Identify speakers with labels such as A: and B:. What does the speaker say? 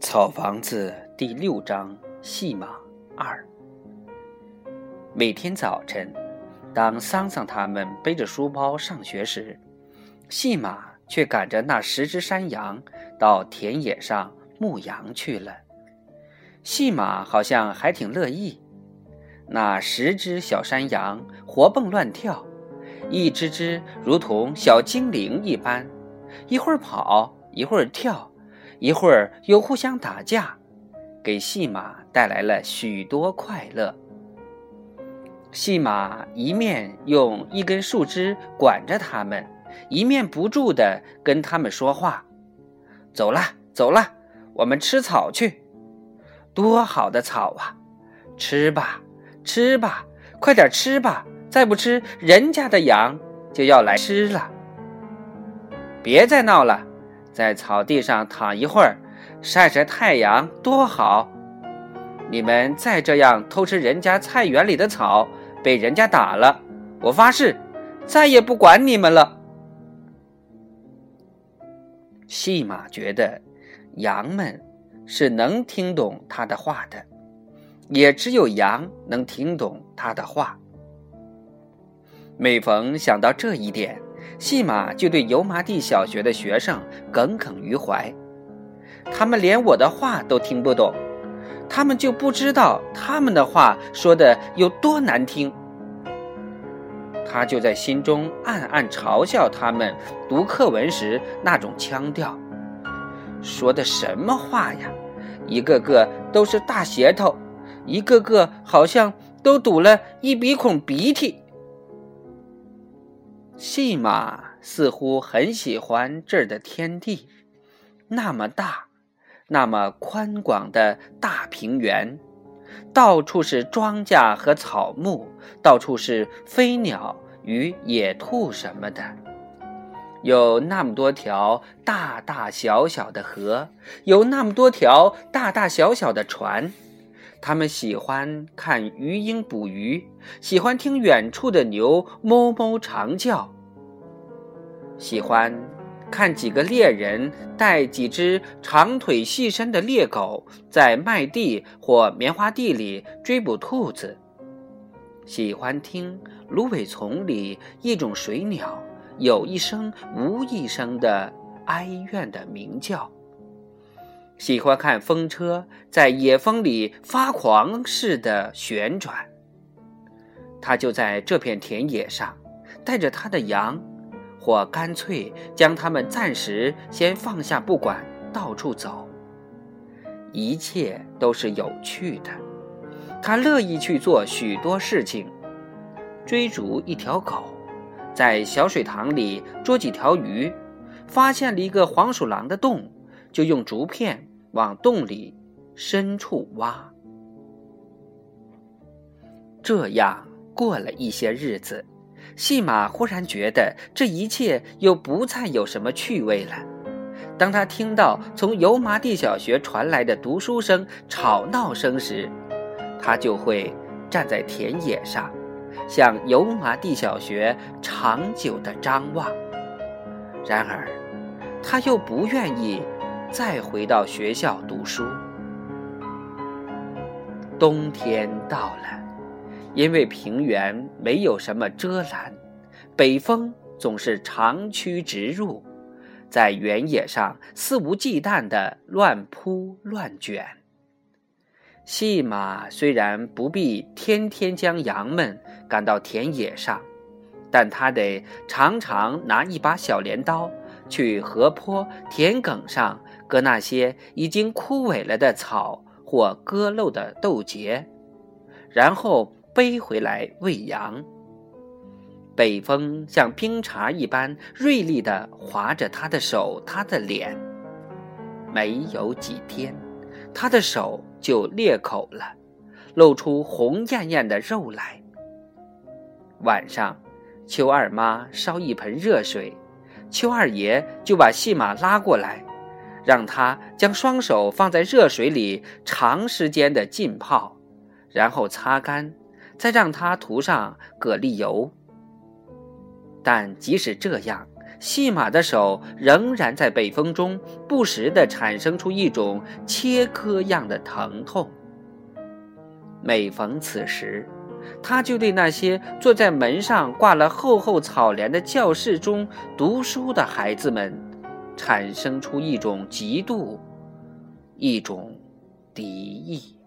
A: 草房子第六章：戏马二。每天早晨，当桑桑他们背着书包上学时，戏马却赶着那十只山羊到田野上牧羊去了。戏马好像还挺乐意。那十只小山羊活蹦乱跳，一只只如同小精灵一般，一会儿跑，一会儿跳。一会儿又互相打架，给戏马带来了许多快乐。戏马一面用一根树枝管着他们，一面不住地跟他们说话：“走了，走了，我们吃草去。多好的草啊！吃吧，吃吧，快点吃吧！再不吃，人家的羊就要来吃了。别再闹了。”在草地上躺一会儿，晒晒太阳多好。你们再这样偷吃人家菜园里的草，被人家打了，我发誓再也不管你们了。细马觉得羊们是能听懂他的话的，也只有羊能听懂他的话。每逢想到这一点。戏马就对油麻地小学的学生耿耿于怀，他们连我的话都听不懂，他们就不知道他们的话说的有多难听。他就在心中暗暗嘲笑他们读课文时那种腔调，说的什么话呀？一个个都是大舌头，一个个好像都堵了一鼻孔鼻涕。戏马似乎很喜欢这儿的天地，那么大，那么宽广的大平原，到处是庄稼和草木，到处是飞鸟与野兔什么的，有那么多条大大小小的河，有那么多条大大小小的船，他们喜欢看鱼鹰捕鱼，喜欢听远处的牛哞哞长叫。喜欢看几个猎人带几只长腿细身的猎狗在麦地或棉花地里追捕兔子。喜欢听芦苇丛里一种水鸟有一声无一声的哀怨的鸣叫。喜欢看风车在野风里发狂似的旋转。他就在这片田野上，带着他的羊。或干脆将他们暂时先放下不管，到处走。一切都是有趣的，他乐意去做许多事情：追逐一条狗，在小水塘里捉几条鱼，发现了一个黄鼠狼的洞，就用竹片往洞里深处挖。这样过了一些日子。细马忽然觉得这一切又不再有什么趣味了。当他听到从油麻地小学传来的读书声、吵闹声时，他就会站在田野上，向油麻地小学长久的张望。然而，他又不愿意再回到学校读书。冬天到了。因为平原没有什么遮拦，北风总是长驱直入，在原野上肆无忌惮地乱扑乱卷。戏马虽然不必天天将羊们赶到田野上，但他得常常拿一把小镰刀去河坡、田埂上割那些已经枯萎了的草或割漏的豆秸，然后。背回来喂羊。北风像冰碴一般锐利地划着他的手，他的脸。没有几天，他的手就裂口了，露出红艳艳的肉来。晚上，邱二妈烧一盆热水，邱二爷就把戏马拉过来，让他将双手放在热水里长时间的浸泡，然后擦干。再让他涂上蛤蜊油。但即使这样，戏马的手仍然在北风中不时地产生出一种切割样的疼痛。每逢此时，他就对那些坐在门上挂了厚厚草帘的教室中读书的孩子们，产生出一种嫉妒，一种敌意。